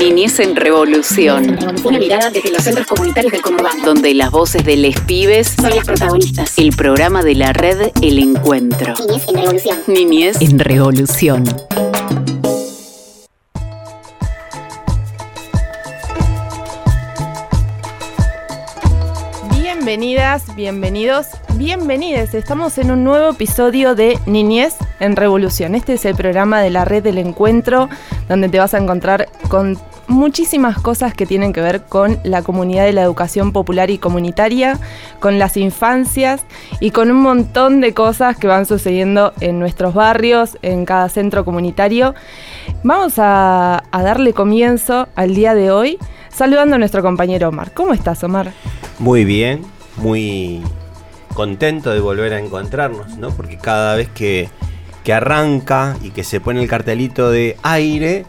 Niñez en Revolución. Una mirada desde los centros comunitarios del Conurbano. Donde las voces de les pibes son las protagonistas. El programa de la red El Encuentro. Niñez en Revolución. Niñez en Revolución. Bienvenidas, bienvenidos, bienvenides. Estamos en un nuevo episodio de Niñez en Revolución. Este es el programa de la red del encuentro donde te vas a encontrar con muchísimas cosas que tienen que ver con la comunidad de la educación popular y comunitaria, con las infancias y con un montón de cosas que van sucediendo en nuestros barrios, en cada centro comunitario. Vamos a, darle comienzo al día de hoy saludando a nuestro compañero Omar. ¿Cómo estás, Omar? Muy bien, muy contento de volver a encontrarnos, ¿no? Porque cada vez que, que arranca y que se pone el cartelito de aire,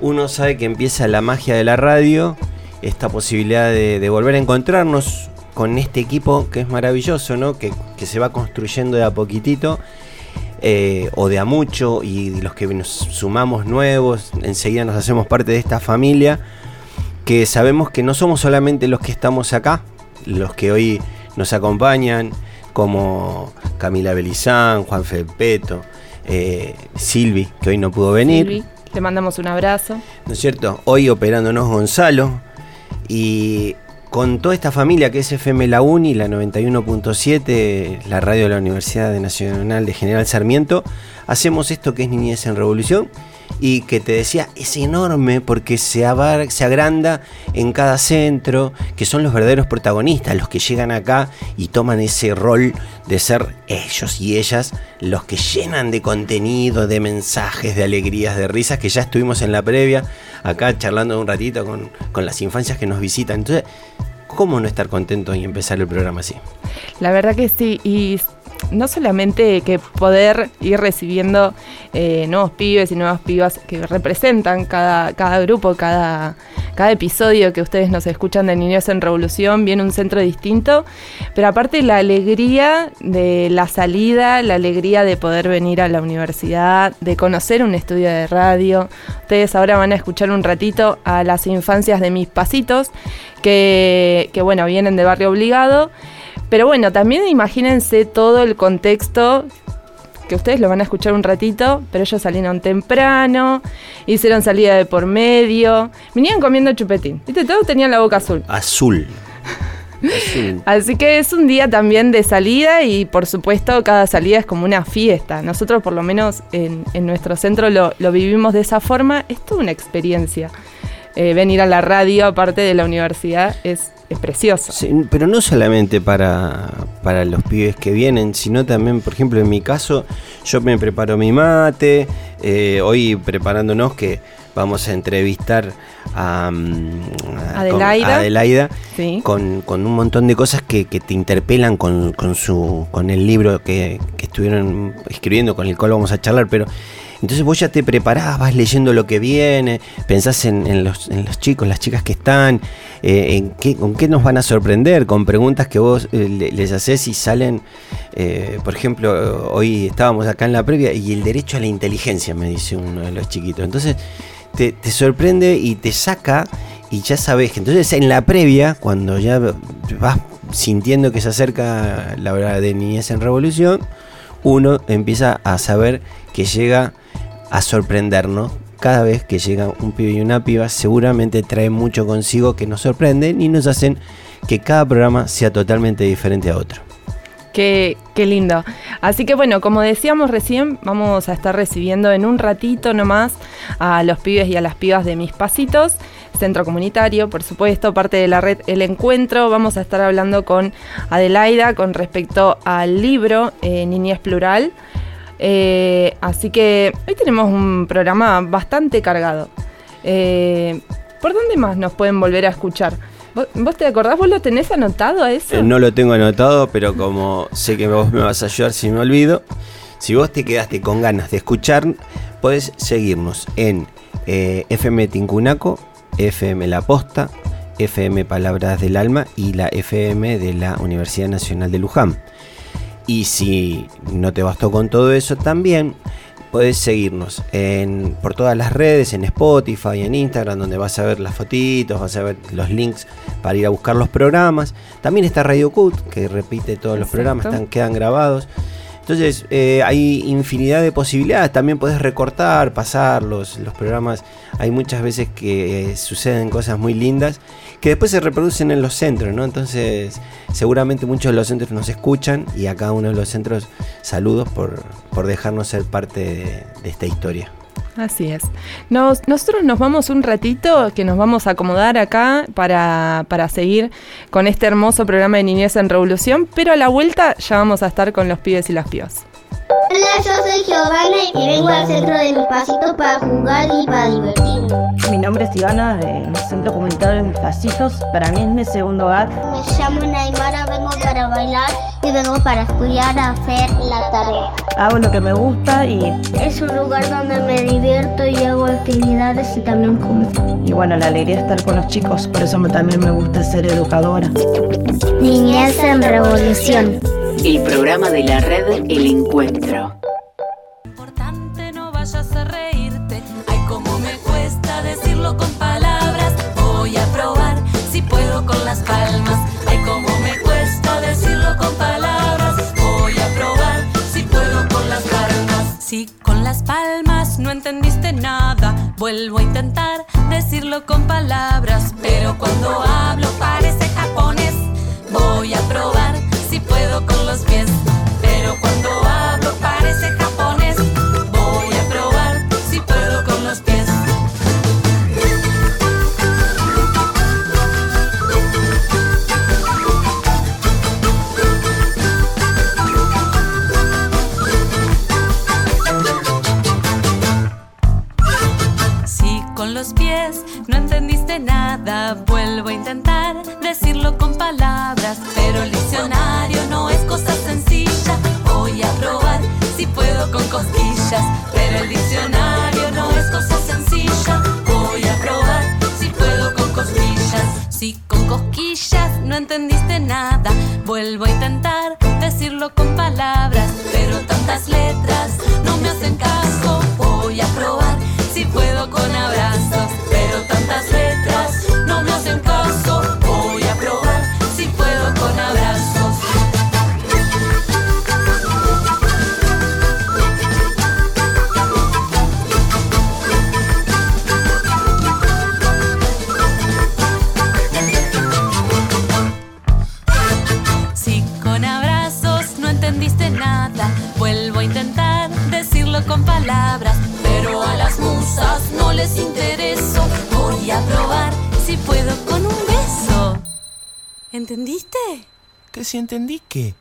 uno sabe que empieza la magia de la radio, esta posibilidad de, volver a encontrarnos con este equipo que es maravilloso, ¿no? Que, se va construyendo de a poquitito. Eh, o de a mucho y los que nos sumamos nuevos, enseguida nos hacemos parte de esta familia, que sabemos que no somos solamente los que estamos acá, los que hoy nos acompañan, como Camila Belizán, Juan Felpeto, eh, Silvi, que hoy no pudo venir. Le mandamos un abrazo. ¿No es cierto? Hoy operándonos Gonzalo y con toda esta familia que es FM La Uni, la 91.7, la radio de la Universidad Nacional de General Sarmiento, hacemos esto que es Niñez en Revolución y que te decía es enorme porque se, abar, se agranda en cada centro, que son los verdaderos protagonistas, los que llegan acá y toman ese rol de ser ellos y ellas los que llenan de contenido, de mensajes, de alegrías, de risas, que ya estuvimos en la previa, acá charlando un ratito con, con las infancias que nos visitan. Entonces, ¿cómo no estar contentos y empezar el programa así? La verdad que sí, no solamente que poder ir recibiendo eh, nuevos pibes y nuevas pibas que representan cada, cada grupo, cada, cada episodio que ustedes nos escuchan de Niños en Revolución, viene un centro distinto, pero aparte la alegría de la salida, la alegría de poder venir a la universidad, de conocer un estudio de radio. Ustedes ahora van a escuchar un ratito a las infancias de mis pasitos, que, que bueno, vienen de Barrio Obligado. Pero bueno, también imagínense todo el contexto que ustedes lo van a escuchar un ratito, pero ellos salieron temprano, hicieron salida de por medio, venían comiendo chupetín, ¿viste? Todos tenían la boca azul. Azul. azul. Así que es un día también de salida y por supuesto cada salida es como una fiesta. Nosotros por lo menos en, en nuestro centro lo, lo, vivimos de esa forma, es toda una experiencia. Eh, venir a la radio aparte de la universidad es es precioso. Sí, pero no solamente para, para los pibes que vienen, sino también, por ejemplo, en mi caso, yo me preparo mi mate, eh, hoy preparándonos que vamos a entrevistar a, a Adelaida, a Adelaida sí. con, con, un montón de cosas que, que te interpelan con, con, su, con el libro que, que estuvieron escribiendo, con el cual vamos a charlar, pero entonces vos ya te preparás, vas leyendo lo que viene, pensás en, los, chicos, las chicas que están, eh, en qué, con qué nos van a sorprender, con preguntas que vos eh, les haces y salen, eh, por ejemplo, hoy estábamos acá en la previa y el derecho a la inteligencia, me dice uno de los chiquitos. Entonces te, te sorprende y te saca y ya sabes que entonces en la previa, cuando ya vas sintiendo que se acerca la hora de niñez en revolución, uno empieza a saber que llega a sorprendernos. Cada vez que llega un pibe y una piba, seguramente trae mucho consigo que nos sorprenden y nos hacen que cada programa sea totalmente diferente a otro. Qué, qué, lindo. Así que bueno, como decíamos recién, vamos a estar recibiendo en un ratito nomás a los pibes y a las pibas de Mis Pasitos, centro comunitario, por supuesto, parte de la red El Encuentro. Vamos a estar hablando con Adelaida con respecto al libro eh, Niñez Plural. Eh, así que hoy tenemos un programa bastante cargado. Eh, ¿Por dónde más nos pueden volver a escuchar? ¿Vos te acordás? ¿Vos lo tenés anotado a eso? Eh, no lo tengo anotado, pero como sé que vos me vas a ayudar si me olvido, si vos te quedaste con ganas de escuchar, podés seguirnos en FM Tincunaco, FM La Posta, FM Palabras del Alma y la FM de la Universidad Nacional de Luján. Y si no te bastó con todo eso, también podés seguirnos en, por todas las redes, en Spotify, en Instagram, donde vas a ver las fotitos, vas a ver los links para ir a buscar los programas. También está Radio Cut, que repite todos los programas, están, quedan grabados. Entonces eh, hay infinidad de posibilidades, también podés recortar, pasar los, los programas. Hay muchas veces que eh, suceden cosas muy lindas que después se reproducen en los centros, ¿no? Entonces seguramente muchos de los centros nos escuchan y a cada uno de los centros saludos por, por dejarnos ser parte de, esta historia. Así es. Nos, nosotros nos vamos un ratito, que nos vamos a acomodar acá para, para, seguir con este hermoso programa de Niñez en Revolución, pero a la vuelta ya vamos a estar con los pibes y las pibas. Hola, yo soy Giovanna y vengo al centro de mi pasito para jugar y para divertirme. Mi nombre es Ivana, del Centro Comunitario de Mis Pasitos. Para mí es mi segundo hogar. Me llamo Naimara, vengo para bailar y vengo para estudiar a hacer la tarea. Hago lo que me gusta y... Es un lugar donde me divierto y hago actividades y también como. Y bueno, la alegría de estar con los chicos, por eso también me gusta ser educadora. Niñez en Revolución. El programa de la red El Encuentro. Importante no vayas a reírte. Ay, cómo me cuesta decirlo con palabras. Voy a probar si puedo con las palmas. Ay, cómo me cuesta decirlo con palabras. Voy a probar si puedo con las palmas. Si con las palmas no entendiste nada, vuelvo a intentar decirlo con palabras. Entendiste nada, vuelvo a intentar decirlo con palabras. Pero a las musas no les intereso. Voy a probar si puedo con un beso. ¿Entendiste? ¿Que si entendí qué?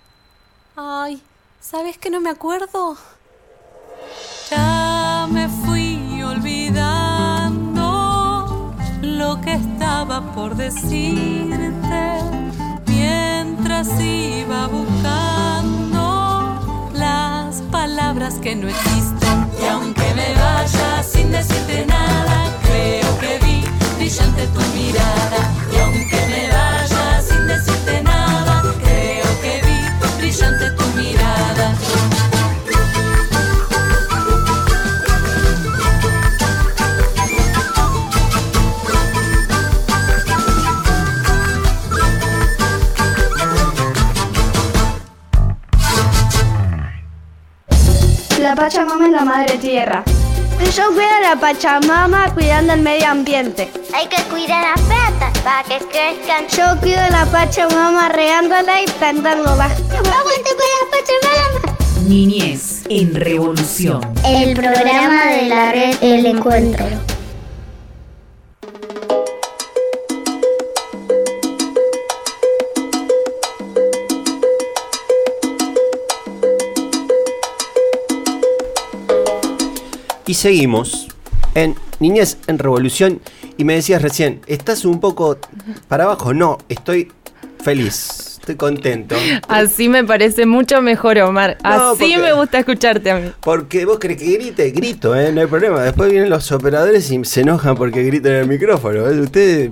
Ay, ¿sabes que no me acuerdo? Ya me fui olvidando lo que estaba por decirte mientras iba buscando las que no existen. Y aunque me vaya sin decirte nada, creo que vi brillante tu mirada. Y aunque me vaya La Pachamama es la madre tierra. Yo cuido a la Pachamama cuidando el medio ambiente. Hay que cuidar las plantas para que crezcan. Yo cuido a la Pachamama regándola y plantándola. ¡Aguante con la Pachamama! Niñez en Revolución. El programa de la red El Encuentro. Y seguimos en Niñez en Revolución. Y me decías recién, ¿estás un poco para abajo? No, estoy feliz. Estoy contento. Así me parece mucho mejor, Omar. Así me gusta escucharte a mí. Porque vos crees que grite, grito, ¿eh? no hay problema. Después vienen los operadores y se enojan porque grito en el micrófono. ¿eh? Ustedes,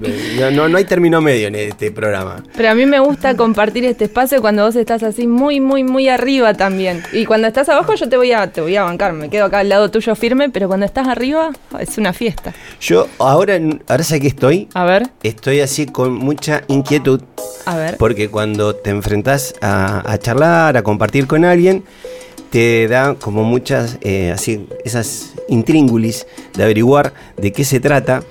no, no, hay término medio en este programa. Pero a mí me gusta compartir este espacio cuando vos estás así muy, muy, muy arriba también. Y cuando estás abajo yo te voy a, te voy a bancar, me quedo acá al lado tuyo firme, pero cuando estás arriba es una fiesta. Yo ahora, ahora sé que estoy. A ver. Estoy así con mucha inquietud. A ver. Porque cuando te enfrentas a, charlar, a compartir con alguien, te da como muchas, eh, así, esas intríngulis de averiguar de qué se trata.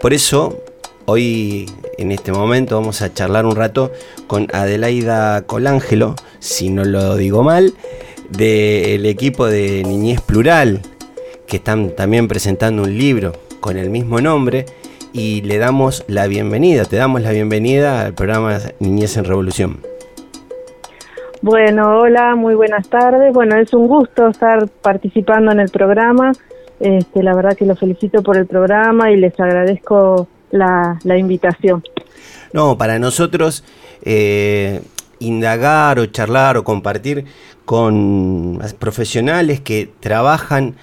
Por eso, hoy, en este momento, vamos a charlar un rato con Adelaida Colangelo, si no lo digo mal, del equipo de Niñez Plural, que están también presentando un libro con el mismo nombre y le damos la bienvenida, te damos la bienvenida al programa Niñez en Revolución. Bueno, hola, muy buenas tardes. Bueno, es un gusto estar participando en el programa. Este, la verdad que los felicito por el programa y les agradezco la, invitación. No, para nosotros eh, indagar o charlar o compartir con profesionales que trabajan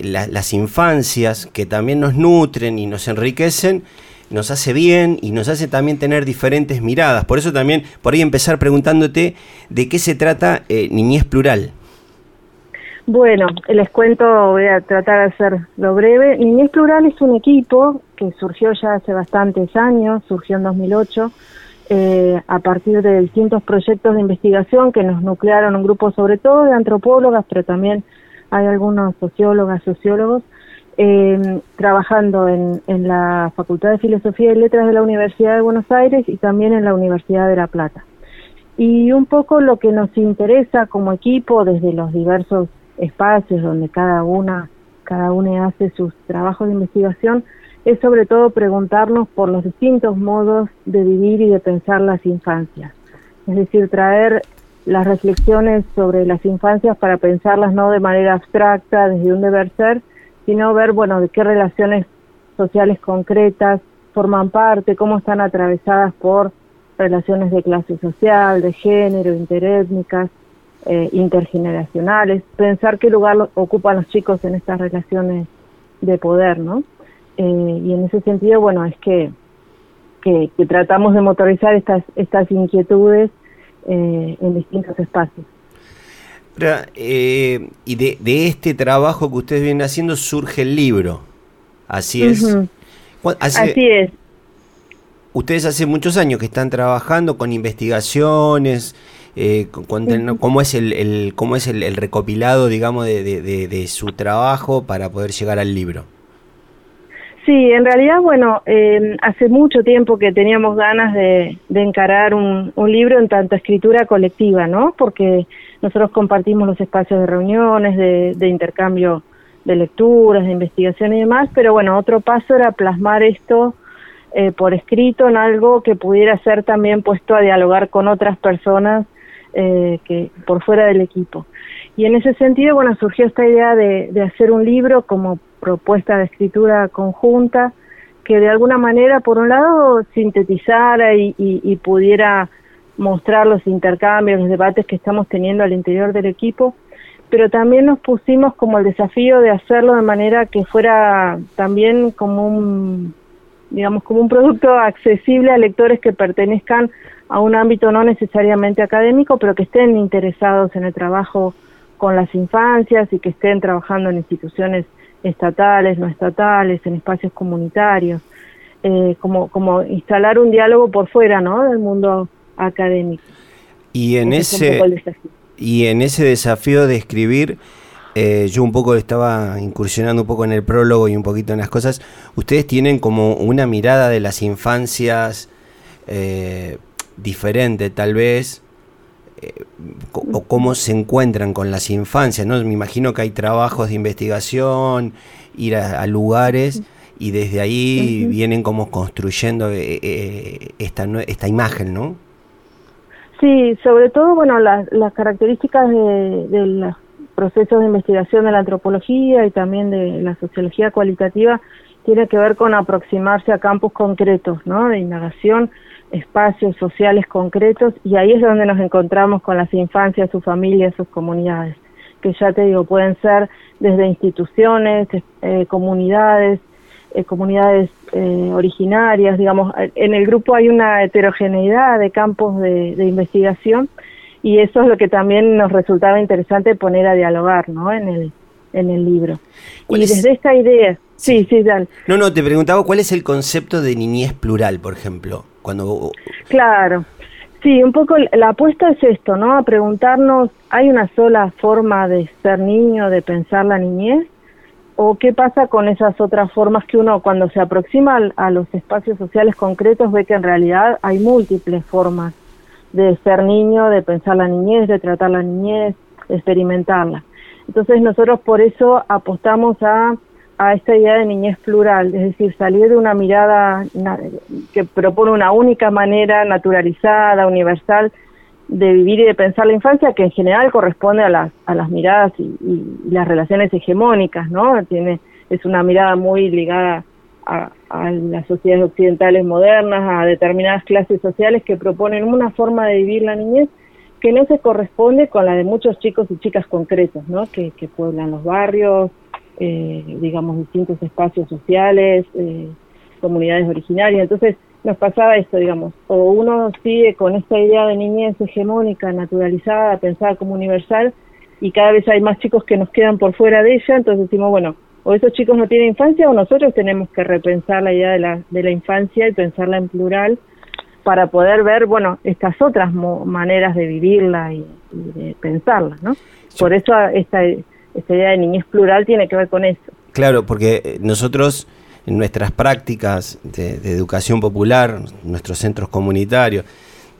las infancias que también nos nutren y nos enriquecen, nos hace bien y nos hace también tener diferentes miradas. Por eso también, por ahí empezar preguntándote de qué se trata eh, Niñez Plural. Bueno, les cuento, voy a tratar de hacerlo breve. Niñez Plural es un equipo que surgió ya hace bastantes años, surgió en 2008, eh, a partir de distintos proyectos de investigación que nos nuclearon un grupo sobre todo de antropólogas, pero también hay algunos sociólogas, sociólogos, eh, trabajando en, en, la Facultad de Filosofía y Letras de la Universidad de Buenos Aires y también en la Universidad de La Plata. Y un poco lo que nos interesa como equipo desde los diversos espacios donde cada una, cada una hace sus trabajos de investigación es sobre todo preguntarnos por los distintos modos de vivir y de pensar las infancias. Es decir, traer las reflexiones sobre las infancias para pensarlas no de manera abstracta, desde un deber ser, sino ver, bueno, de qué relaciones sociales concretas forman parte, cómo están atravesadas por relaciones de clase social, de género, interétnicas, eh, intergeneracionales, pensar qué lugar ocupan los chicos en estas relaciones de poder, ¿no? Eh, y en ese sentido, bueno, es que, que, que tratamos de motorizar estas, estas inquietudes eh, en distintos espacios. Eh, y de, este trabajo que ustedes vienen haciendo surge el libro. Así es. Así es. Ustedes hace muchos años que están trabajando con investigaciones, eh, cómo es el, cómo es el, recopilado, digamos, de, de, su trabajo para poder llegar al libro. Sí, en realidad, bueno, eh, hace mucho tiempo que teníamos ganas de, encarar un, libro en tanto escritura colectiva, ¿no? Porque nosotros compartimos los espacios de reuniones, de, intercambio de lecturas, de investigación y demás, pero bueno, otro paso era plasmar esto eh, por escrito en algo que pudiera ser también puesto a dialogar con otras personas eh, que por fuera del equipo. Y en ese sentido, bueno, surgió esta idea de, de hacer un libro como propuesta de escritura conjunta que de alguna manera, por un lado, sintetizara y, pudiera mostrar los intercambios, los debates que estamos teniendo al interior del equipo, pero también nos pusimos como el desafío de hacerlo de manera que fuera también como un, digamos, como un producto accesible a lectores que pertenezcan a un ámbito no necesariamente académico, pero que estén interesados en el trabajo con las infancias y que estén trabajando en instituciones estatales, no estatales, en espacios comunitarios, eh, como, como instalar un diálogo por fuera ¿no? del mundo académico. Y en ese, y en ese desafío de escribir, eh, yo un poco estaba incursionando un poco en el prólogo y un poquito en las cosas. Ustedes tienen como una mirada de las infancias eh, diferente, tal vez, o cómo se encuentran con las infancias, ¿no? Me imagino que hay trabajos de investigación, ir a, lugares y desde ahí vienen como construyendo eh, eh, esta, esta imagen, ¿no? Sí, sobre todo, bueno, las, las características de, de los procesos de investigación de la antropología y también de la sociología cualitativa tiene que ver con aproximarse a campos concretos, ¿no? De indagación espacios sociales concretos y ahí es donde nos encontramos con las infancias, sus familias, sus comunidades, que ya te digo, pueden ser desde instituciones, eh, comunidades, eh, comunidades eh, originarias, digamos, en el grupo hay una heterogeneidad de campos de, de, investigación y eso es lo que también nos resultaba interesante poner a dialogar, ¿no? En el, en el libro. Y desde esta idea, sí, sí, Dan. No, no, te preguntaba cuál es el concepto de niñez plural, por ejemplo, cuando... Claro, sí, un poco la apuesta es esto, ¿no? A preguntarnos, ¿hay una sola forma de ser niño, de pensar la niñez? ¿O qué pasa con esas otras formas que uno cuando se aproxima a los espacios sociales concretos ve que en realidad hay múltiples formas de ser niño, de pensar la niñez, de tratar la niñez, de experimentarla? Entonces nosotros por eso apostamos a, a esta idea de niñez plural, es decir, salir de una mirada que propone una única manera naturalizada, universal, de vivir y de pensar la infancia, que en general corresponde a las, a las miradas y, y las relaciones hegemónicas, ¿no? Tiene, es una mirada muy ligada a, a, las sociedades occidentales modernas, a determinadas clases sociales que proponen una forma de vivir la niñez que no se corresponde con la de muchos chicos y chicas concretos, ¿no? Que, pueblan los barrios, eh, digamos, distintos espacios sociales, eh, comunidades originarias. Entonces, nos pasaba esto, digamos, o uno sigue con esta idea de niñez hegemónica, naturalizada, pensada como universal, y cada vez hay más chicos que nos quedan por fuera de ella, entonces decimos, bueno, o esos chicos no tienen infancia o nosotros tenemos que repensar la idea de la, de la infancia y pensarla en plural para poder ver, bueno, estas otras maneras de vivirla y, y, de pensarla, ¿no? Por eso esta, esta idea de niñez plural tiene que ver con eso. Claro, porque eh, nosotros en nuestras prácticas de, de educación popular, nuestros centros comunitarios,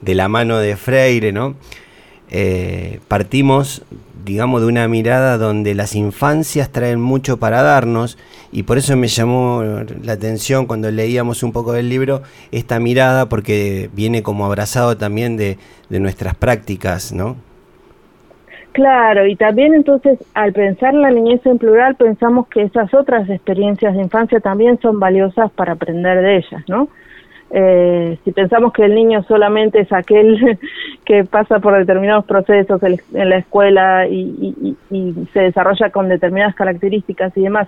de la mano de Freire, ¿no? Eh, partimos digamos, de una mirada donde las infancias traen mucho para darnos y por eso me llamó la atención cuando leíamos un poco del libro esta mirada porque viene como abrazado también de, de nuestras prácticas, ¿no? Claro, y también entonces al pensar la niñez en plural pensamos que esas otras experiencias de infancia también son valiosas para aprender de ellas, ¿no? Eh, si pensamos que el niño solamente es aquel que pasa por determinados procesos en la escuela y, se desarrolla con determinadas características y demás,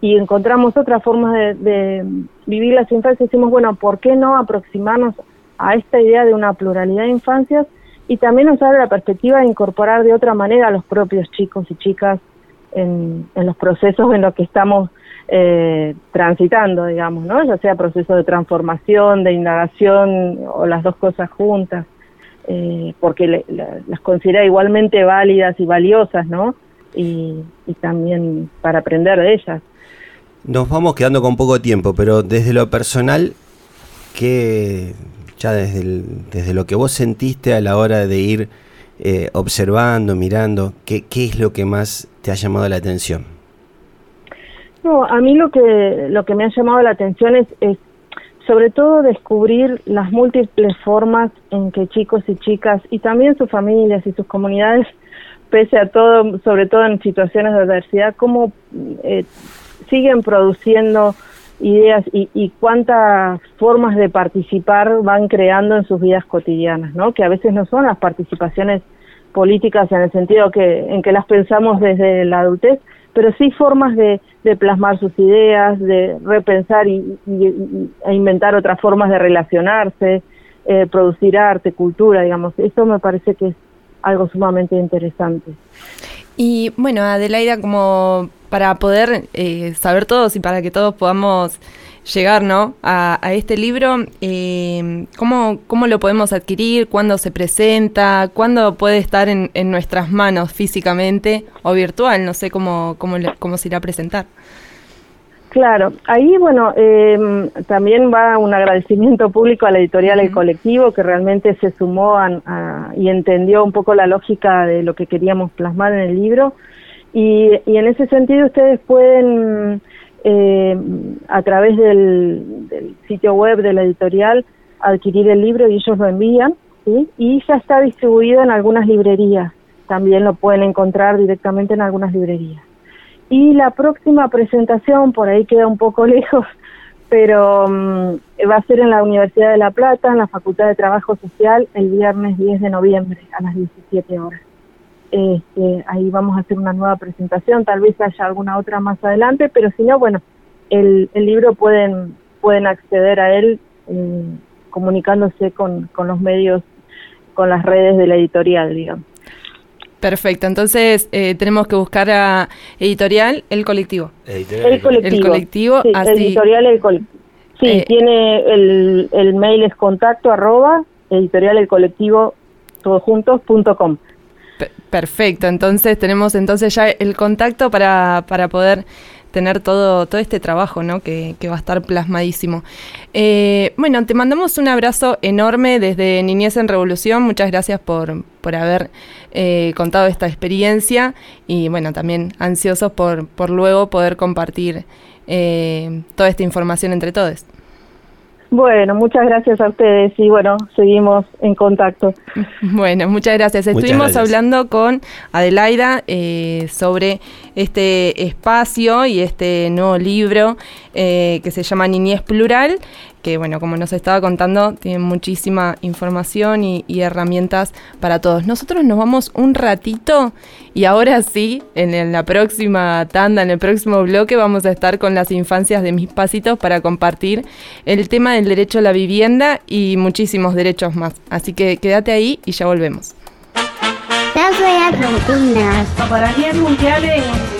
y encontramos otras formas de, de vivir las infancias, decimos, bueno, ¿por qué no aproximarnos a esta idea de una pluralidad de infancias? Y también nos abre la perspectiva de incorporar de otra manera a los propios chicos y chicas en, los procesos en los que estamos eh, transitando, digamos, ¿no? Ya sea proceso de transformación, de indagación o las dos cosas juntas, eh, porque las considera igualmente válidas y valiosas, ¿no? Y, y también para aprender de ellas. Nos vamos quedando con poco tiempo, pero desde lo personal, que ya desde, desde lo que vos sentiste a la hora de ir eh, observando, mirando, ¿qué, ¿qué es lo que más te ha llamado la atención? No, a mí lo que lo que me ha llamado la atención es, es sobre todo descubrir las múltiples formas en que chicos y chicas y también sus familias y sus comunidades, pese a todo, sobre todo en situaciones de adversidad, cómo eh, siguen produciendo ideas y, y cuántas formas de participar van creando en sus vidas cotidianas, ¿no? Que a veces no son las participaciones políticas en el sentido que en que las pensamos desde la adultez, pero sí formas de, de plasmar sus ideas, de repensar y, y, e inventar otras formas de relacionarse, eh, producir arte, cultura, digamos. Eso me parece que es algo sumamente interesante. Y bueno, Adelaida, como para poder eh, saber todos y para que todos podamos llegar ¿no? a, este libro, eh, ¿cómo, ¿cómo lo podemos adquirir? ¿Cuándo se presenta? ¿Cuándo puede estar en, en nuestras manos físicamente o virtual? No sé cómo, cómo, cómo se irá a presentar. Claro, ahí bueno, eh, también va un agradecimiento público a la editorial El Colectivo que realmente se sumó a, a, y entendió un poco la lógica de lo que queríamos plasmar en el libro y, y en ese sentido ustedes pueden eh, a través del, del, sitio web de la editorial adquirir el libro y ellos lo envían ¿sí? y ya está distribuido en algunas librerías, también lo pueden encontrar directamente en algunas librerías. Y la próxima presentación, por ahí queda un poco lejos, pero mm, va a ser en la Universidad de La Plata, en la Facultad de Trabajo Social, el viernes 10 de noviembre a las 17 horas. Este, ahí vamos a hacer una nueva presentación, tal vez haya alguna otra más adelante, pero si no, bueno, el, el libro pueden, pueden acceder a él eh, comunicándose con, con los medios, con las redes de la editorial, digamos. Perfecto, entonces eh, tenemos que buscar a editorial El Colectivo. Editorial el Colectivo. El Colectivo, sí, Editorial El Colectivo. Sí, eh, tiene el, el mail es contacto arroba editorial el colectivo todos juntos punto com. Perfecto, entonces tenemos entonces ya el contacto para, para poder tener todo, todo este trabajo, ¿no? Que, va a estar plasmadísimo. Eh, bueno, te mandamos un abrazo enorme desde Niñez en Revolución. Muchas gracias por, por haber eh, contado esta experiencia y bueno, también ansiosos por, por luego poder compartir eh, toda esta información entre todos. Bueno, muchas gracias a ustedes y bueno, seguimos en contacto. Bueno, muchas gracias. Estuvimos hablando con Adelaida eh, sobre este espacio y este nuevo libro eh, que se llama Niñez Plural, que bueno, como nos estaba contando, tiene muchísima información y, herramientas para todos. Nosotros nos vamos un ratito y ahora sí, en, la próxima tanda, en el próximo bloque, vamos a estar con las infancias de mis pasitos para compartir el tema del derecho a la vivienda y muchísimos derechos más. Así que quédate ahí y ya volvemos. Para mí es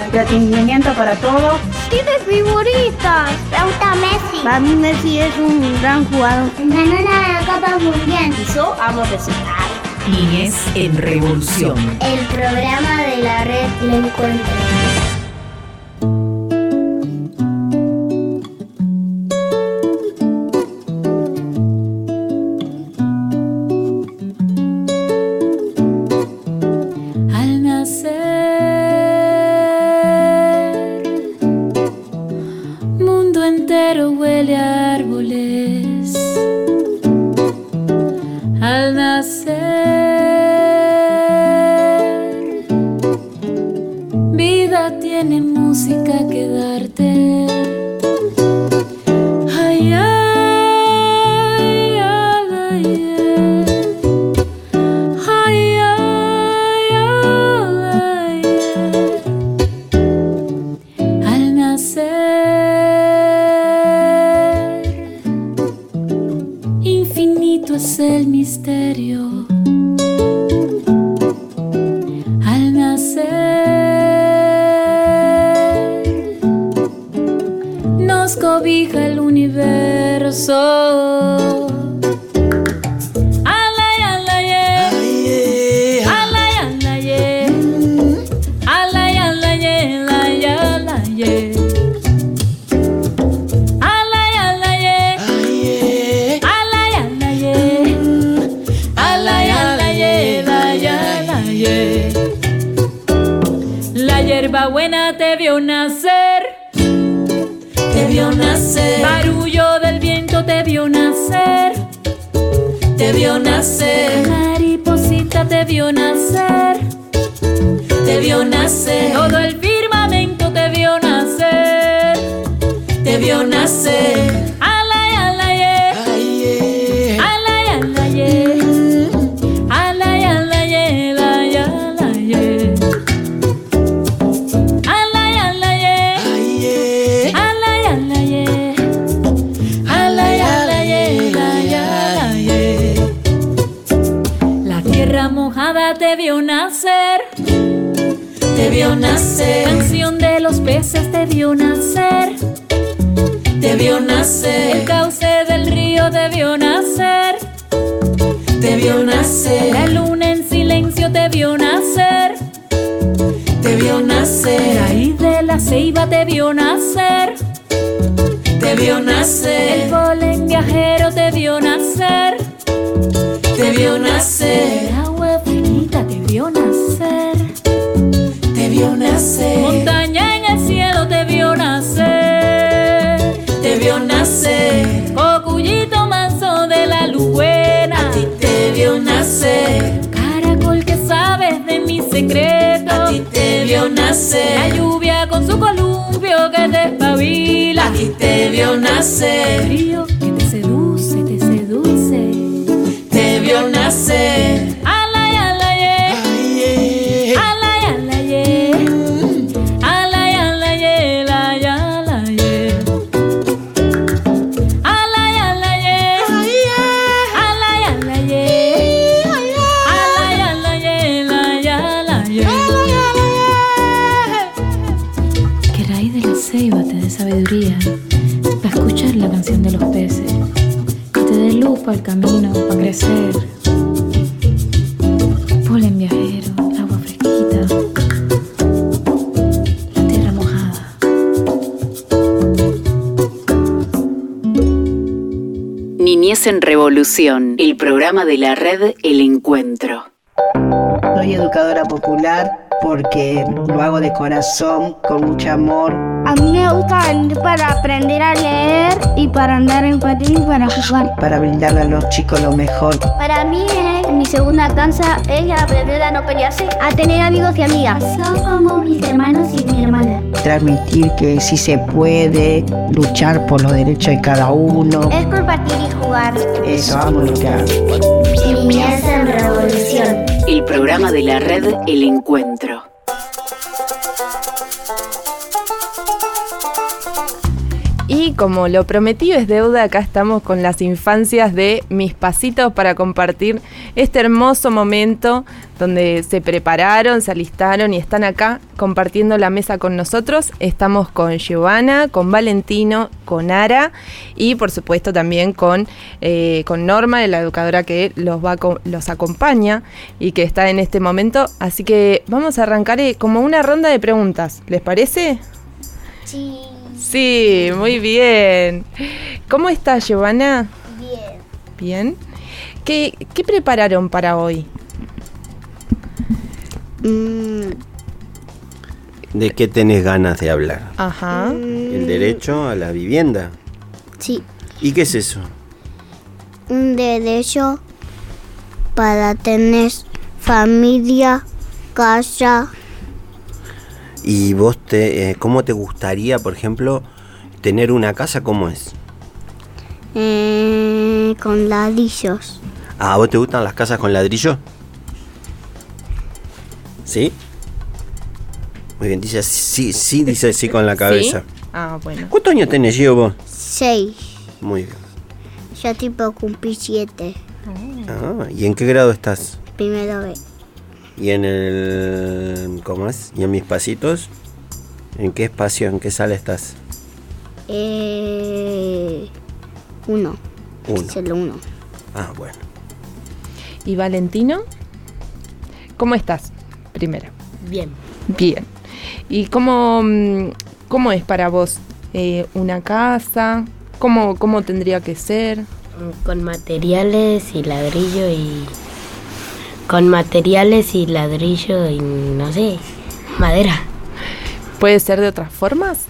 entretenimiento para todos. Tienes figuritas. gusta Messi. Para mí Messi es un gran jugador. Ganó la Copa Mundial. Y yo amo recitar. Niñez en Revolución. El programa de la red Le Encuentro. veces te vio nacer. Te vio nacer. El cauce del río te vio nacer. Te vio nacer. La luna en silencio te vio nacer. Te vio nacer. Ahí de la ceiba te vio nacer. Te vio nacer. El polen viajero te vio nacer. Te vio nacer. El agua finita te vio nacer. Te vio nacer. Montaña secreto. A ti te vio nacer. La lluvia con su columpio que te espabila. Aquí te vio nacer. El río que te seduce, te seduce. Te vio nacer. Polen viajero, agua fresquita. La tierra mojada. Niñez en Revolución, el programa de la red El Encuentro. Soy educadora popular porque lo hago de corazón, con mucho amor. A mí me gusta venir para aprender a leer y para andar en patín y para jugar. Para brindarle a los chicos lo mejor. Para mí, eh, mi segunda cansa es aprender a no pelearse, a tener amigos y amigas. Somos mis hermanos y mi hermana. Transmitir que sí se puede luchar por los derechos de cada uno. Es compartir y jugar. Eso, vamos a luchar. Niñez en Revolución. El programa de la red El Encuentro. Como lo prometido es deuda, acá estamos con las infancias de Mis Pasitos para compartir este hermoso momento donde se prepararon, se alistaron y están acá compartiendo la mesa con nosotros. Estamos con Giovanna, con Valentino, con Ara y por supuesto también con, eh, con Norma, la educadora que los, va, los acompaña y que está en este momento. Así que vamos a arrancar eh, como una ronda de preguntas. ¿Les parece? Sí. Sí, muy bien. ¿Cómo estás, Giovanna? Bien. Bien. ¿Qué, qué prepararon para hoy? ¿De qué tenés ganas de hablar? Ajá. El derecho a la vivienda. Sí. ¿Y qué es eso? Un derecho para tener familia, casa. ¿Y vos te, eh, cómo te gustaría, por ejemplo, tener una casa? ¿Cómo es? eh, con ladrillos. ¿A vos te gustan las casas con ladrillo? ¿Sí? Muy bien, dice sí, sí, dice sí con la cabeza. ¿Sí? Ah, bueno. ¿Cuántos años tenés, Gio, vos? Seis. Muy bien. Ya tipo cumplí siete. Ah, ¿Y en qué grado estás? Primero vez. ¿Y en el... ¿Cómo es? ¿Y en mis pasitos? ¿En qué espacio, en qué sala estás? Eh, uno. Uno. Solo uno. Ah, bueno. ¿Y Valentino? ¿Cómo estás? Primero. Bien. Bien. ¿Y cómo, mm, cómo es para vos eh, una casa? ¿Cómo, ¿Cómo tendría que ser? Con materiales y ladrillo y. Con materiales y ladrillo y no sé, madera. ¿Puede ser de otras formas?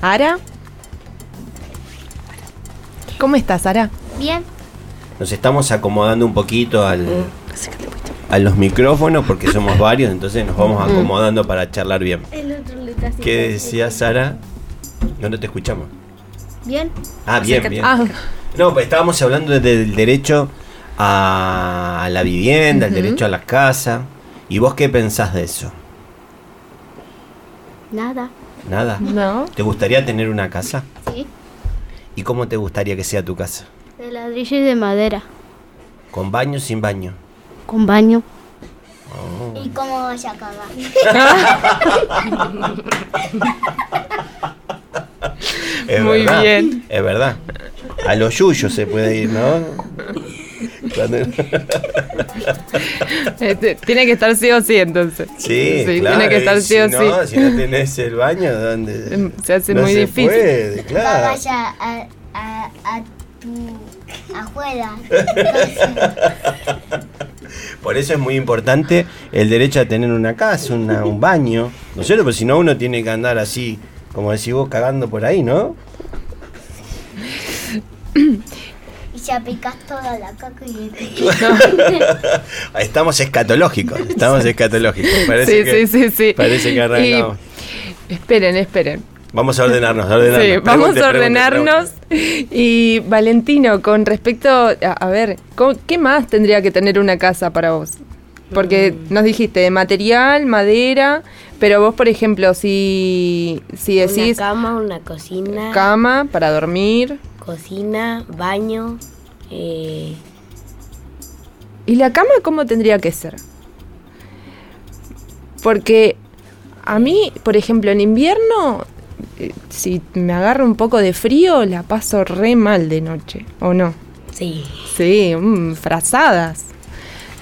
¿Ara? ¿Cómo estás, Ara? Bien. Nos estamos acomodando un poquito al, a los micrófonos porque somos varios, entonces nos vamos Mm. acomodando para charlar bien. ¿Qué decía Sara? No, no te escuchamos. Bien. Ah, bien, bien. Ah. No, pues estábamos hablando de- del derecho a la vivienda, el Ujú. derecho a la casa. ¿Y vos qué pensás de eso? Nada. Nada. No. ¿Te gustaría tener una casa? Sí. ¿Y cómo te gustaría que sea tu casa? De ladrillo y de madera. ¿Con baño o sin baño? Con baño. Oh. ¿Y cómo vas a cagar? Es Muy verdad, bien. Es verdad. A los yuyos se puede ir, ¿no? Este, tiene que estar sí o sí, entonces. Sí, claro. tiene que estar sí o si no, sí. Si no tenés el baño, ¿dónde? Em, Se hace No muy se difícil. puede, claro. Vaya a, a, a tu afuera. Por eso es muy importante el derecho a tener una casa, una- un baño. ¿No es cierto? Porque si no, uno tiene que andar así, como decís vos, cagando por ahí, ¿no? Se aplicas toda la caca y Estamos escatológicos, estamos escatológicos. Parece Sí, que, sí, sí, sí. Parece que arrancamos. Y- esperen, esperen. Vamos a ordenarnos, a ordenarnos. Sí, vamos Pregunte, a pregunte, ordenarnos. Y Valentino, con respecto a, a ver, ¿cómo- ¿qué más tendría que tener una casa para vos? Porque Mm. nos dijiste de material, madera, pero vos, por ejemplo, si, si decís Una cama, una cocina. cama para dormir, Cocina, baño. eh, ¿y la cama cómo tendría que ser? Porque a mí, por ejemplo, en invierno, eh, si me agarra un poco de frío, la paso re mal de noche, ¿o no? sí. Sí, mm, frazadas.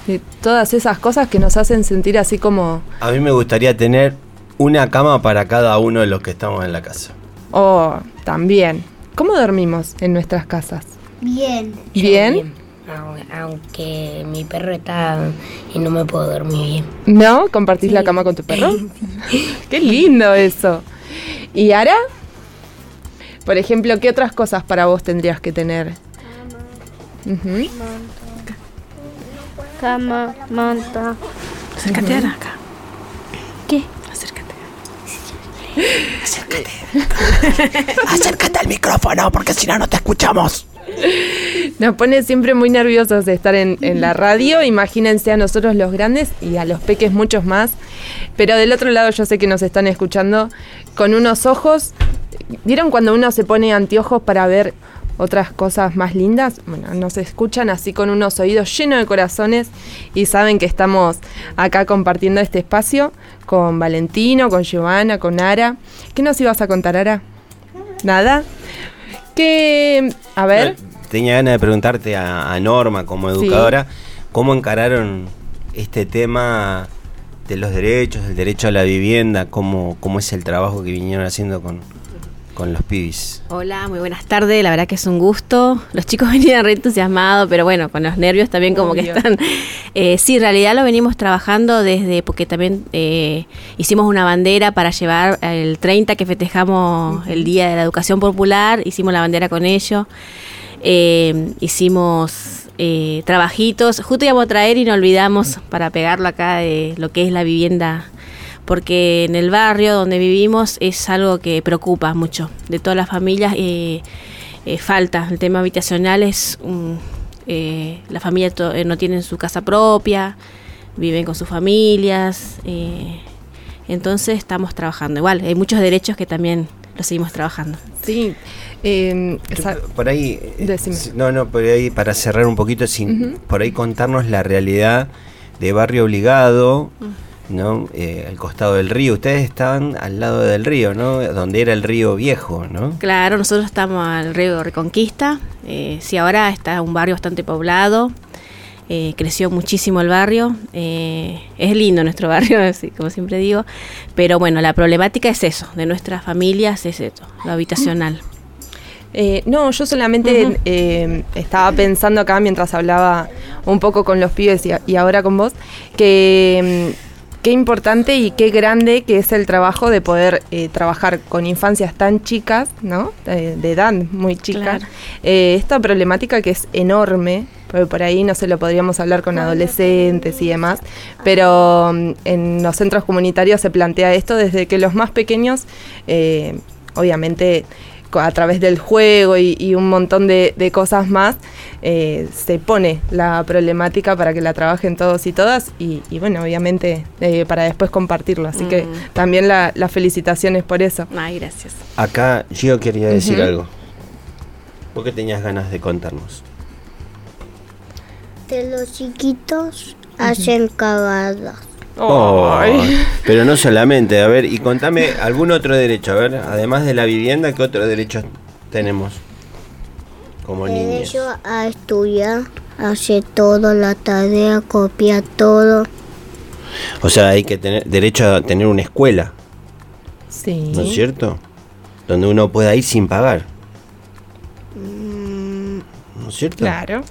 Y todas esas cosas que nos hacen sentir así como, A mí me gustaría tener una cama para cada uno de los que estamos en la casa. oh, también. ¿Cómo dormimos en nuestras casas? Bien. ¿Bien? Au- Aunque mi perro está y no me puedo dormir bien. ¿No? ¿Compartís la cama con tu perro? Qué lindo eso. ¿Y Ara? Por ejemplo, ¿qué otras cosas para vos tendrías que tener? Ujú. Cama, manta. Acércate a acá. ¿Qué? Acércate. Acércate al micrófono porque si no, no te escuchamos. Nos pone siempre muy nerviosos de estar en, en la radio. Imagínense a nosotros los grandes y a los peques muchos más. Pero del otro lado yo sé que nos están escuchando con unos ojos. ¿Vieron cuando uno se pone anteojos para ver otras cosas más lindas? Bueno, nos escuchan así con unos oídos llenos de corazones y saben que estamos acá compartiendo este espacio con Valentino, con Giovanna, con Ara. ¿Qué nos ibas a contar, Ara? ¿Nada? Que, a ver, Tenía ganas de preguntarte a, a Norma como Sí. educadora, ¿cómo encararon este tema de los derechos, el derecho a la vivienda? ¿Cómo, cómo es el trabajo que vinieron haciendo con, con los pibis? Hola, muy buenas tardes. La verdad que es un gusto. Los chicos venían re entusiasmados, pero bueno, con los nervios también como que están. Eh, sí, en realidad lo venimos trabajando desde, porque también eh, hicimos una bandera para llevar el 30 que festejamos el Día de la Educación Popular, hicimos la bandera con ellos. Eh, hicimos eh, trabajitos, justo íbamos a traer y nos olvidamos para pegarlo acá de lo que es la vivienda porque en el barrio donde vivimos es algo que preocupa mucho. De todas las familias eh, eh, falta. El tema habitacional es un- eh, la familia to- eh, no tienen su casa propia, viven con sus familias. eh, entonces estamos trabajando. Igual, hay muchos derechos que también los seguimos trabajando. sí. eh, Por ahí, eh, Decime. no, no, por ahí para cerrar un poquito, sin, por ahí contarnos la realidad de Barrio Obligado. ¿No? Eh, al costado del río. Ustedes estaban al lado del río, ¿no? Donde era el río viejo, ¿no? Claro, nosotros estamos al río Reconquista. Eh, sí, ahora está un barrio bastante poblado. eh, creció muchísimo el barrio. eh, es lindo nuestro barrio, así como siempre digo. Pero bueno, la problemática es eso, de nuestras familias es eso, lo habitacional. Eh, no, yo solamente eh, estaba pensando acá mientras hablaba un poco con los pibes y, a- y ahora con vos, que mm, qué importante y qué grande que es el trabajo de poder eh, trabajar con infancias tan chicas, ¿no? Eh, de edad muy chica. Claro. Eh, esta problemática que es enorme, porque por ahí no se lo podríamos hablar con adolescentes y demás, pero mm, en los centros comunitarios se plantea esto desde que los más pequeños, eh, obviamente a través del juego y, y un montón de, de cosas más, eh, se pone la problemática para que la trabajen todos y todas y, y bueno, obviamente eh, para después compartirlo. Así que Mm. también la- las felicitaciones por eso. Ay, gracias. Acá yo quería decir algo. ¿Por qué tenías ganas de contarnos? De los chiquitos hacen cagadas. Ay. pero no solamente, a ver, y contame algún otro derecho, a ver, además de la vivienda, ¿qué otros derechos tenemos como niños? Derecho a estudiar, hace todo, la tarea, copia todo. O sea, hay que tener derecho a tener una escuela, Sí. ¿no es cierto? Donde uno pueda ir sin pagar, ¿no es cierto? Claro.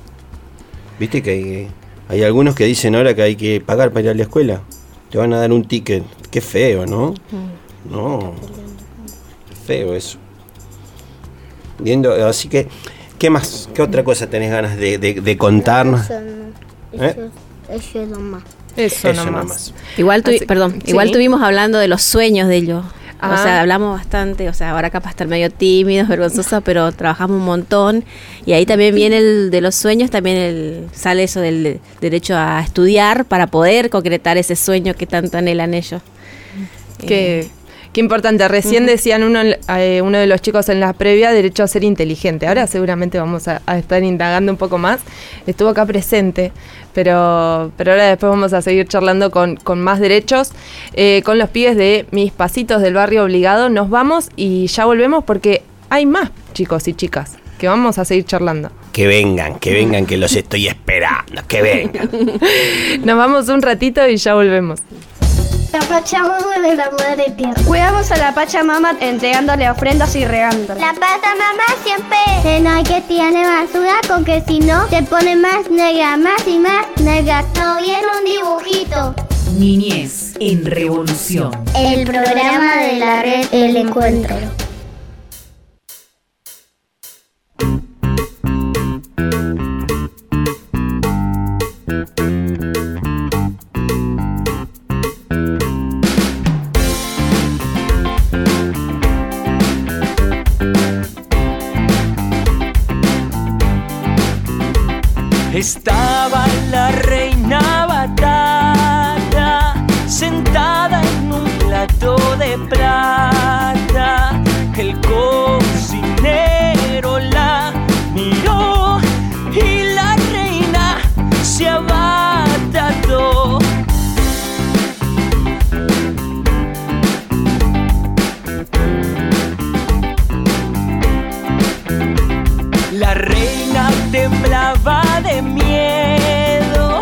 Viste que hay, hay algunos que dicen ahora que hay que pagar para ir a la escuela. Te van a dar un ticket. Qué feo, ¿no? No. Feo eso. Viendo, así que ¿Qué más? ¿Qué otra cosa tenés ganas de, de- de contarnos? Eso no. ¿Eh? Eso, eso nomás. Eso, Eso nomás. nomás. Igual, tuvi- Así- perdón, sí. igual tuvimos hablando de los sueños de ellos. Ah. O sea, hablamos bastante, o sea, ahora capaz estar medio tímidos, vergonzosos, pero trabajamos un montón. Y ahí también viene el de los sueños, también el, sale eso del derecho a estudiar para poder concretar ese sueño que tanto anhelan ellos. Qué, qué importante. Recién decían uno, eh, uno de los chicos en la previa, derecho a ser inteligente. Ahora seguramente vamos a, a estar indagando un poco más. Estuvo acá presente, pero, pero ahora después vamos a seguir charlando con, con más derechos. Eh, con los pibes de Mis Pasitos del Barrio Obligado nos vamos y ya volvemos porque hay más chicos y chicas que vamos a seguir charlando. Que vengan, que vengan, que los estoy esperando, que vengan. Nos vamos un ratito y ya volvemos. La Pachamama de la Madre Tierra. Cuidamos a la Pachamama entregándole ofrendas y regándola. La Pachamama siempre se no hay que tirarle basura porque si no se pone más negra, más y más negra. No viene un dibujito. Niñez en revolución. El programa de la red El Encuentro. Estaba de miedo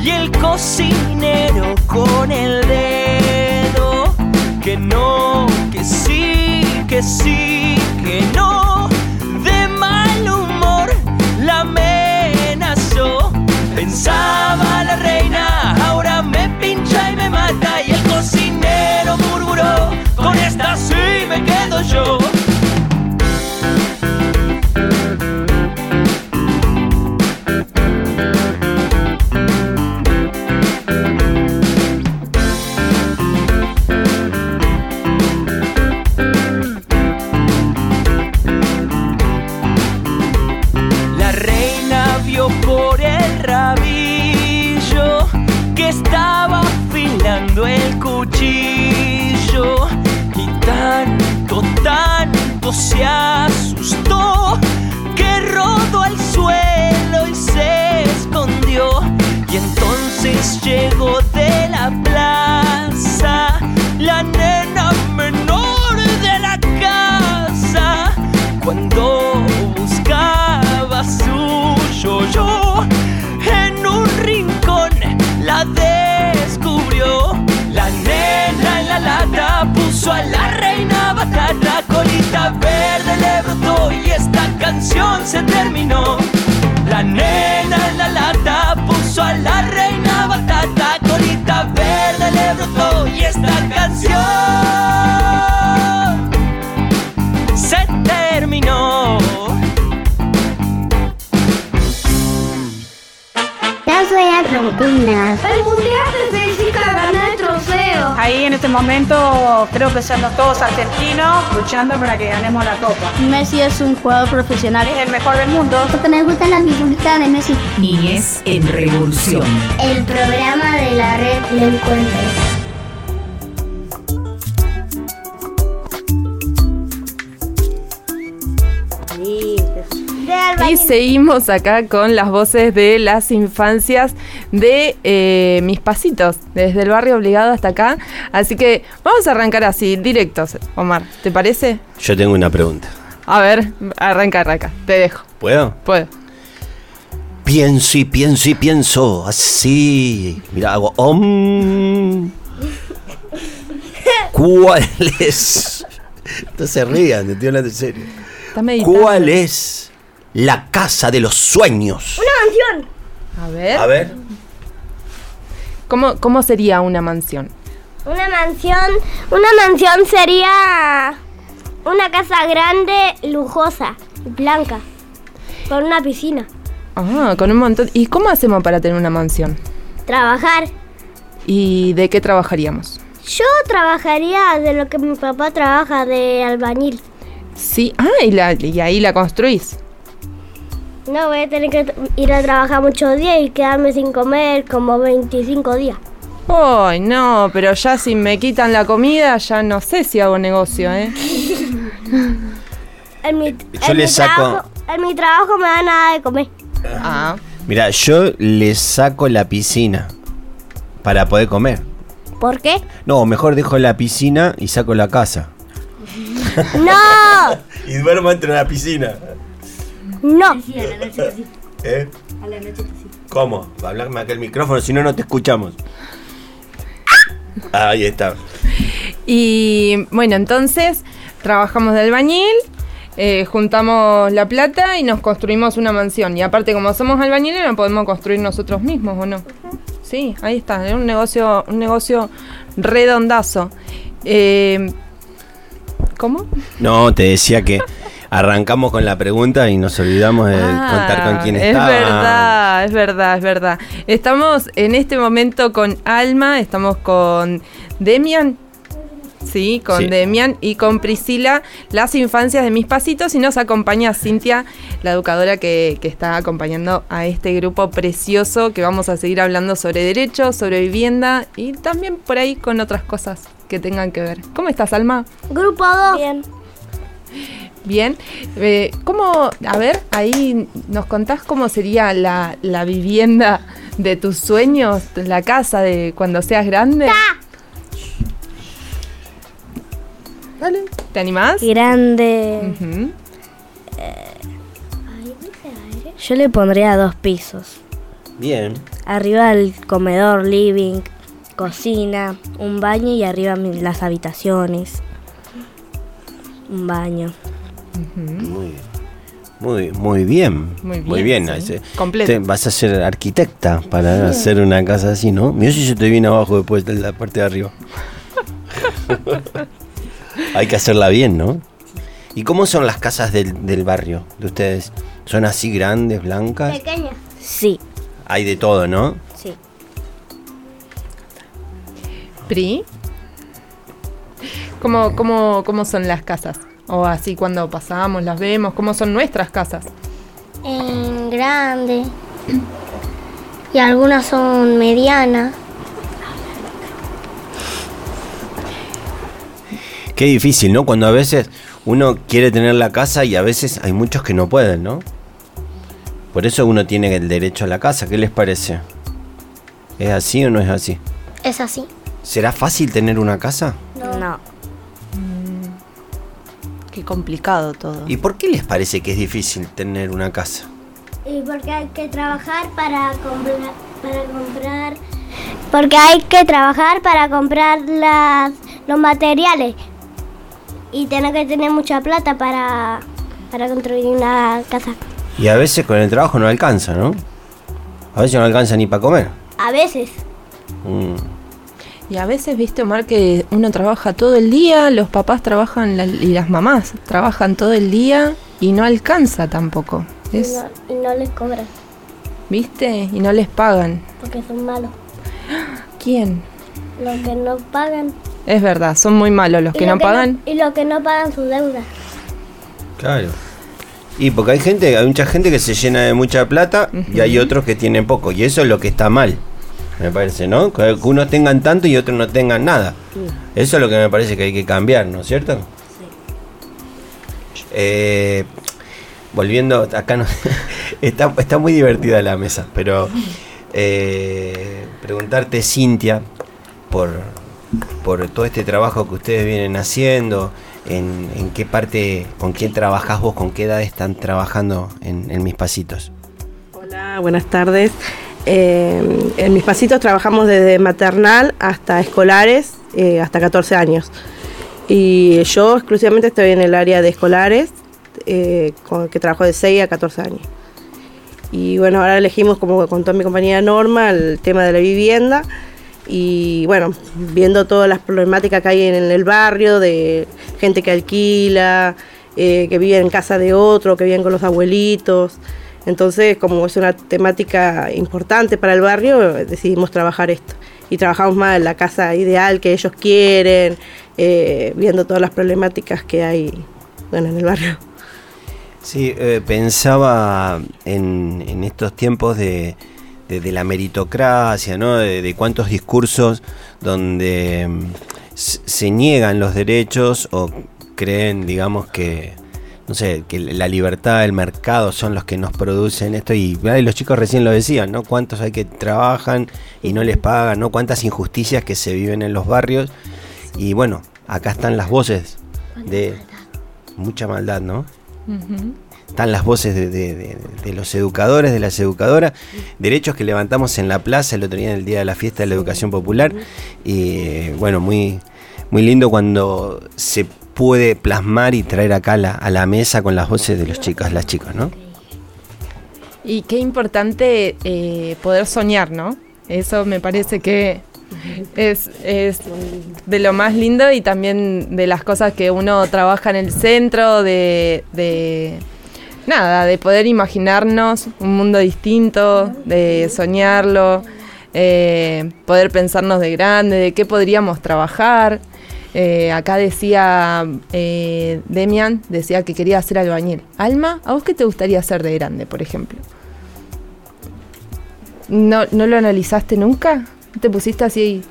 y el cocinero con el dedo que no, que sí, que sí, que no, de mal humor la amenazó. Pensaba la reina, ahora me pincha y me mata y el cocinero murmuró, con esta sí me quedo yo. Llegó de la plaza la nena menor de la casa. Cuando buscaba su yo-yo en un rincón la descubrió. La nena en la lata puso a la reina batata colita verde le brotó y esta canción se terminó. La nena en la lata puso a la reina batata momento creo que somos todos argentinos luchando para que ganemos la copa. Messi es un jugador profesional. Es el mejor del mundo. Porque me gustan las figuritas de Messi. Niñez en revolución. El programa de la red El Encuentro. Y seguimos acá con las voces de las infancias de eh, mis pasitos, desde el barrio obligado hasta acá. Así que vamos a arrancar así, directos, Omar. ¿Te parece? Yo tengo una pregunta. A ver, arranca, arranca. Te dejo. ¿Puedo? Puedo. Pienso y pienso y pienso. Así. Mira, hago. om. ¿Cuál es? No se rían, te estoy hablando en serio. ¿Cuál es la casa de los sueños? Una mansión. A ver. A ver. ¿Cómo, ¿Cómo sería una mansión? Una mansión. Una mansión sería una casa grande, lujosa, blanca. Con una piscina. Ah, con un montón. ¿Y cómo hacemos para tener una mansión? Trabajar. ¿Y de qué trabajaríamos? Yo trabajaría de lo que mi papá trabaja de albañil. Sí, ah, y, la, y ahí la construís. No, voy a tener que ir a trabajar muchos días y quedarme sin comer como 25 días. Ay, no, pero ya si me quitan la comida, ya no sé si hago negocio, ¿eh? En mi, Yo en le mi saco- trabajo, en mi trabajo me dan nada de comer. Ah. Mira, yo le saco la piscina para poder comer. ¿Por qué? No, mejor dejo la piscina y saco la casa. ¡No! Y duermo entre la piscina. No. ¿Eh? ¿Cómo? Hablarme aquel micrófono, si no, no te escuchamos. Ahí está. Y bueno, entonces trabajamos de albañil, eh, juntamos la plata y nos construimos una mansión. Y aparte, como somos albañiles, la podemos construir nosotros mismos, ¿o no? Sí, ahí está, es un negocio, un negocio redondazo. Eh, ¿Cómo? No, te decía que arrancamos con la pregunta y nos olvidamos de contar con quién Ah, es estaba. verdad, es verdad, es verdad. Estamos en este momento con Alma, estamos con Demian. Sí, con Sí. Demian y con Priscila, las infancias de mis pasitos, y nos acompaña Cintia, la educadora que, que está acompañando a este grupo precioso que vamos a seguir hablando sobre derechos, sobre vivienda y también por ahí con otras cosas que tengan que ver. ¿Cómo estás, Alma? Grupo 2. Bien. Bien. Eh, ¿Cómo, a ver, ahí nos contás cómo sería la, la vivienda de tus sueños, la casa de cuando seas grande? Dale. ¿Te animás? Grande. Yo le pondría dos pisos. Bien. Arriba el comedor, living, cocina, un baño y arriba las habitaciones. Un baño. Muy bien. Muy, muy bien. Muy bien, sí. Completo. te- vas a ser arquitecta para hacer una casa así, ¿no? Mira si yo estoy bien abajo después de la parte de arriba. Hay que hacerla bien, ¿no? ¿Y cómo son las casas del, del barrio de ustedes? ¿Son así grandes, blancas? Pequeña. Sí, Hay de todo, ¿no? sí. ¿Pri? ¿Cómo, cómo, ¿Cómo son las casas? O así cuando pasamos, las vemos, ¿cómo son nuestras casas? En grande. Y algunas son medianas. Qué difícil, ¿no? Cuando a veces uno quiere tener la casa y a veces hay muchos que no pueden, ¿no? Por eso uno tiene el derecho a la casa. ¿Qué les parece? ¿Es así o no es así? Es así. ¿Será fácil tener una casa? No. Qué complicado todo. ¿Y por qué les parece que es difícil tener una casa? Y porque hay que trabajar para comprar, para comprar. Porque hay que trabajar para comprar las, los materiales. Y tener que tener mucha plata para, para construir una casa. Y a veces con el trabajo no alcanza, ¿no? A veces no alcanza ni para comer. A veces. Mm. Y a veces, viste, Omar, que uno trabaja todo el día, los papás trabajan la- y las mamás trabajan todo el día y no alcanza tampoco. Y Es, no, y no les cobran. ¿Viste? Y no les pagan. Porque son malos. ¿Quién? Los que no pagan. Es verdad, son muy malos los y que no pagan. y los que no pagan su deuda. Claro. Y porque hay gente, hay mucha gente que se llena de mucha plata y hay otros que tienen poco. Y eso es lo que está mal, me parece, ¿no? Que unos tengan tanto y otros no tengan nada. Eso es lo que me parece que hay que cambiar, ¿no es cierto? Eh, volviendo, acá no, está, está muy divertida la mesa, pero eh, preguntarte, Cintia, por, por todo este trabajo que ustedes vienen haciendo, en, en qué parte, con quién trabajas vos, con qué edad están trabajando en, en mis pasitos. Hola, buenas tardes. Eh, en mis pasitos trabajamos desde maternal hasta escolares, eh, hasta 14 años. Y yo exclusivamente estoy en el área de escolares, eh, con, que trabajo de 6 a 14 años. Y bueno, ahora elegimos, como contó mi compañera Norma, el tema de la vivienda. Y bueno, viendo todas las problemáticas que hay en el barrio, de gente que alquila, eh, que viven en casa de otro, que viven con los abuelitos. Entonces, como es una temática importante para el barrio, decidimos trabajar esto. Y trabajamos más en la casa ideal que ellos quieren, eh, viendo todas las problemáticas que hay en el barrio. Sí, eh, pensaba en, en, estos tiempos de, la meritocracia, ¿no? De, de cuántos discursos donde mm, se niegan los derechos o creen, digamos, que no sé, que la libertad del mercado son los que nos producen esto y, y los chicos recién lo decían, ¿no? Cuántos hay que trabajan y no les pagan, ¿no? Cuántas injusticias que se viven en los barrios y bueno, acá están las voces de mucha maldad, ¿no? Uh -huh. Están las voces de, de, de, de, los educadores, de las educadoras, derechos que levantamos en la plaza el otro día en el día de la fiesta de la educación popular. Y bueno, muy, muy lindo cuando se puede plasmar y traer acá la, a la mesa con las voces de los chicos, las chicas, ¿no? Y qué importante eh, poder soñar, ¿no? Eso me parece que es, es, de lo más lindo y también de las cosas que uno trabaja en el centro, de, de nada, de poder imaginarnos un mundo distinto, de soñarlo, eh, poder pensarnos de grande, de qué podríamos trabajar. Eh, acá decía eh, Demian, decía que quería ser albañil. Alma, ¿a vos qué te gustaría hacer de grande, por ejemplo? ¿No, ¿No lo analizaste nunca? ¿Te pusiste así?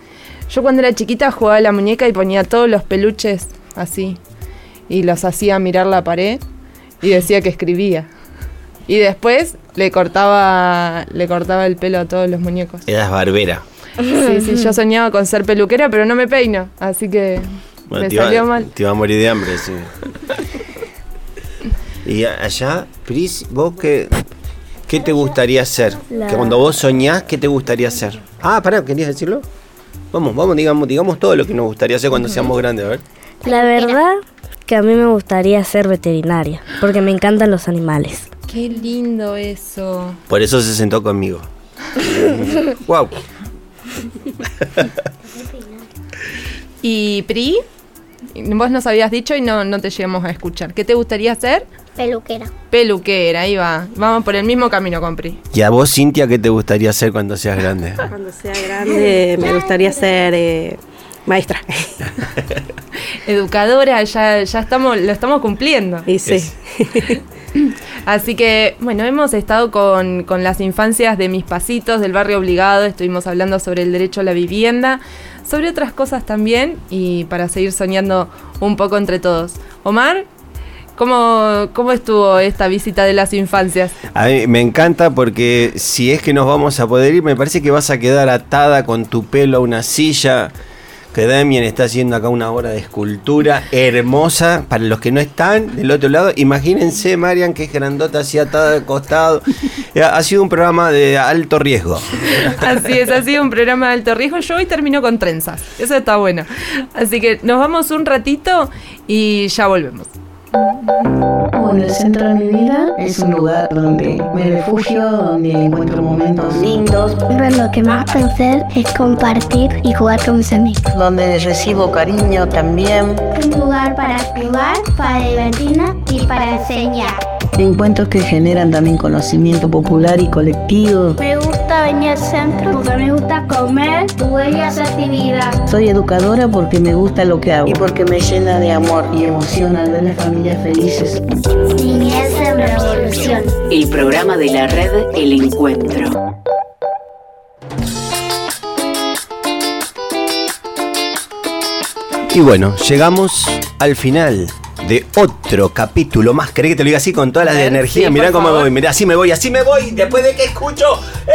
Yo cuando era chiquita jugaba a la muñeca y ponía todos los peluches así. Y los hacía mirar la pared y decía que escribía. Y después le cortaba, le cortaba el pelo a todos los muñecos. Eras barbera. Sí, sí, yo soñaba con ser peluquera, pero no me peino, así que bueno, me te salió iba, mal. Te iba a morir de hambre, sí. y allá, Pris, vos qué, qué te gustaría hacer? La... Que cuando vos soñás, ¿qué te gustaría hacer? Ah, pará, ¿querías decirlo? Vamos, vamos, digamos, digamos todo lo que nos gustaría hacer cuando seamos grandes, a ver. La verdad que a mí me gustaría ser veterinaria, porque me encantan los animales. Qué lindo eso. Por eso se sentó conmigo. wow. Y Pri, vos nos habías dicho y no, no te llegamos a escuchar. ¿Qué te gustaría hacer? Peluquera. Peluquera, ahí va. Vamos por el mismo camino con Pri. ¿Y a vos, Cintia, qué te gustaría hacer cuando seas grande? Cuando sea grande me gustaría ser eh, maestra. Educadora, ya, ya estamos, lo estamos cumpliendo. Y sí. Así que, bueno, hemos estado con, con, las infancias de mis pasitos del barrio obligado, estuvimos hablando sobre el derecho a la vivienda, sobre otras cosas también y para seguir soñando un poco entre todos. Omar, ¿Cómo, ¿Cómo estuvo esta visita de las infancias? A mí me encanta porque si es que nos vamos a poder ir, me parece que vas a quedar atada con tu pelo a una silla que Damien está haciendo acá una obra de escultura hermosa para los que no están del otro lado. Imagínense, Marian, que es grandota así atada de costado. ha sido un programa de alto riesgo. Así es, ha sido un programa de alto riesgo. Yo hoy termino con trenzas. Eso está bueno. Así que nos vamos un ratito y ya volvemos. Bueno, el centro de mi vida es un lugar donde me refugio, donde encuentro momentos lindos. Pero lo que más pensé es compartir y jugar con mis amigos. Donde recibo cariño también. Un lugar para jugar, para divertirnos y para enseñar. Encuentros que generan también conocimiento popular y colectivo. Me gusta venir al centro porque me gusta comer buenas actividades. Soy educadora porque me gusta lo que hago y porque me llena de amor y emoción al ver las familias felices. Niñez en Revolución. El programa de la red El Encuentro. Y bueno, llegamos al final de otro capítulo más. ¿Querés que te lo diga así con todas las de energía? Sí, mirá cómo me voy, mirá, así me voy, así me voy. Después de que escucho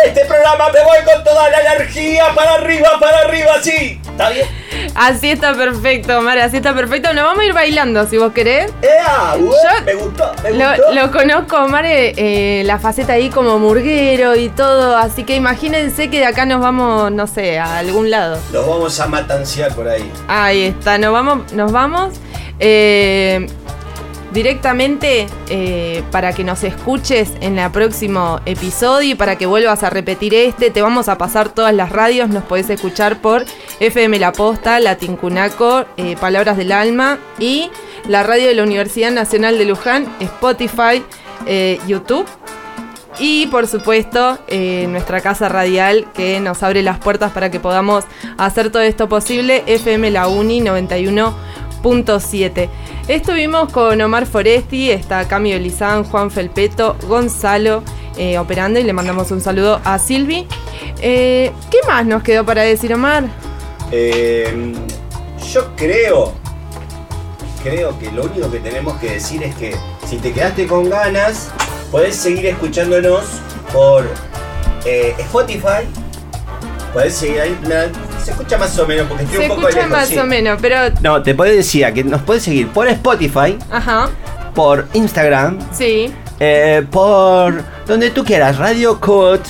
este programa, me voy con toda la energía para arriba, para arriba, así. ¿Está bien? Así está perfecto, Omar, así está perfecto. Nos vamos a ir bailando, si vos querés. ¡Ea! Yo me gustó, me gustó. Lo, lo conozco, Omar, eh, la faceta ahí como murguero y todo. Así que imagínense que de acá nos vamos, no sé, a algún lado. Los vamos a matanciar por ahí. Ahí está, nos vamos, nos vamos. Eh, directamente eh, para que nos escuches en el próximo episodio y para que vuelvas a repetir este. Te vamos a pasar todas las radios. Nos podés escuchar por FM La Posta, Latincunaco, eh, Palabras del Alma y la radio de la Universidad Nacional de Luján, Spotify, YouTube y por supuesto nuestra casa radial que nos abre las puertas para que podamos hacer todo esto posible, FM La Uni 91.7. Estuvimos con Omar Foresti, está Camilo Lizán, Juan Felpeto, Gonzalo eh, operando y le mandamos un saludo a Silvi. Eh, ¿Qué más nos quedó para decir Omar? yo creo, creo que lo único que tenemos que decir es que si te quedaste con ganas, Podés seguir escuchándonos por eh, Spotify. Podés seguir ahí. Se escucha más o menos porque estoy un poco Se escucha más o menos, pero. No, te puedes decir que nos puedes seguir por Spotify. Ajá. Por Instagram. Sí. Eh, por donde tú quieras, Radio Cut,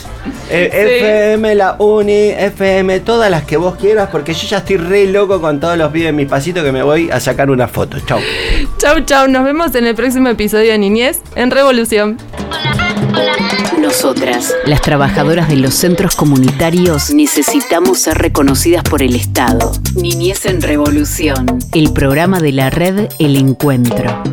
eh, FM, La Uni, FM, todas las que vos quieras, porque yo ya estoy re loco con todos los videos en mi pasito que me voy a sacar una foto. Chau. Chau, chau. Nos vemos en el próximo episodio de Niñez en Revolución. Nosotras, las trabajadoras de los centros comunitarios, necesitamos ser reconocidas por el Estado. Niñez en Revolución, el programa de la red El Encuentro.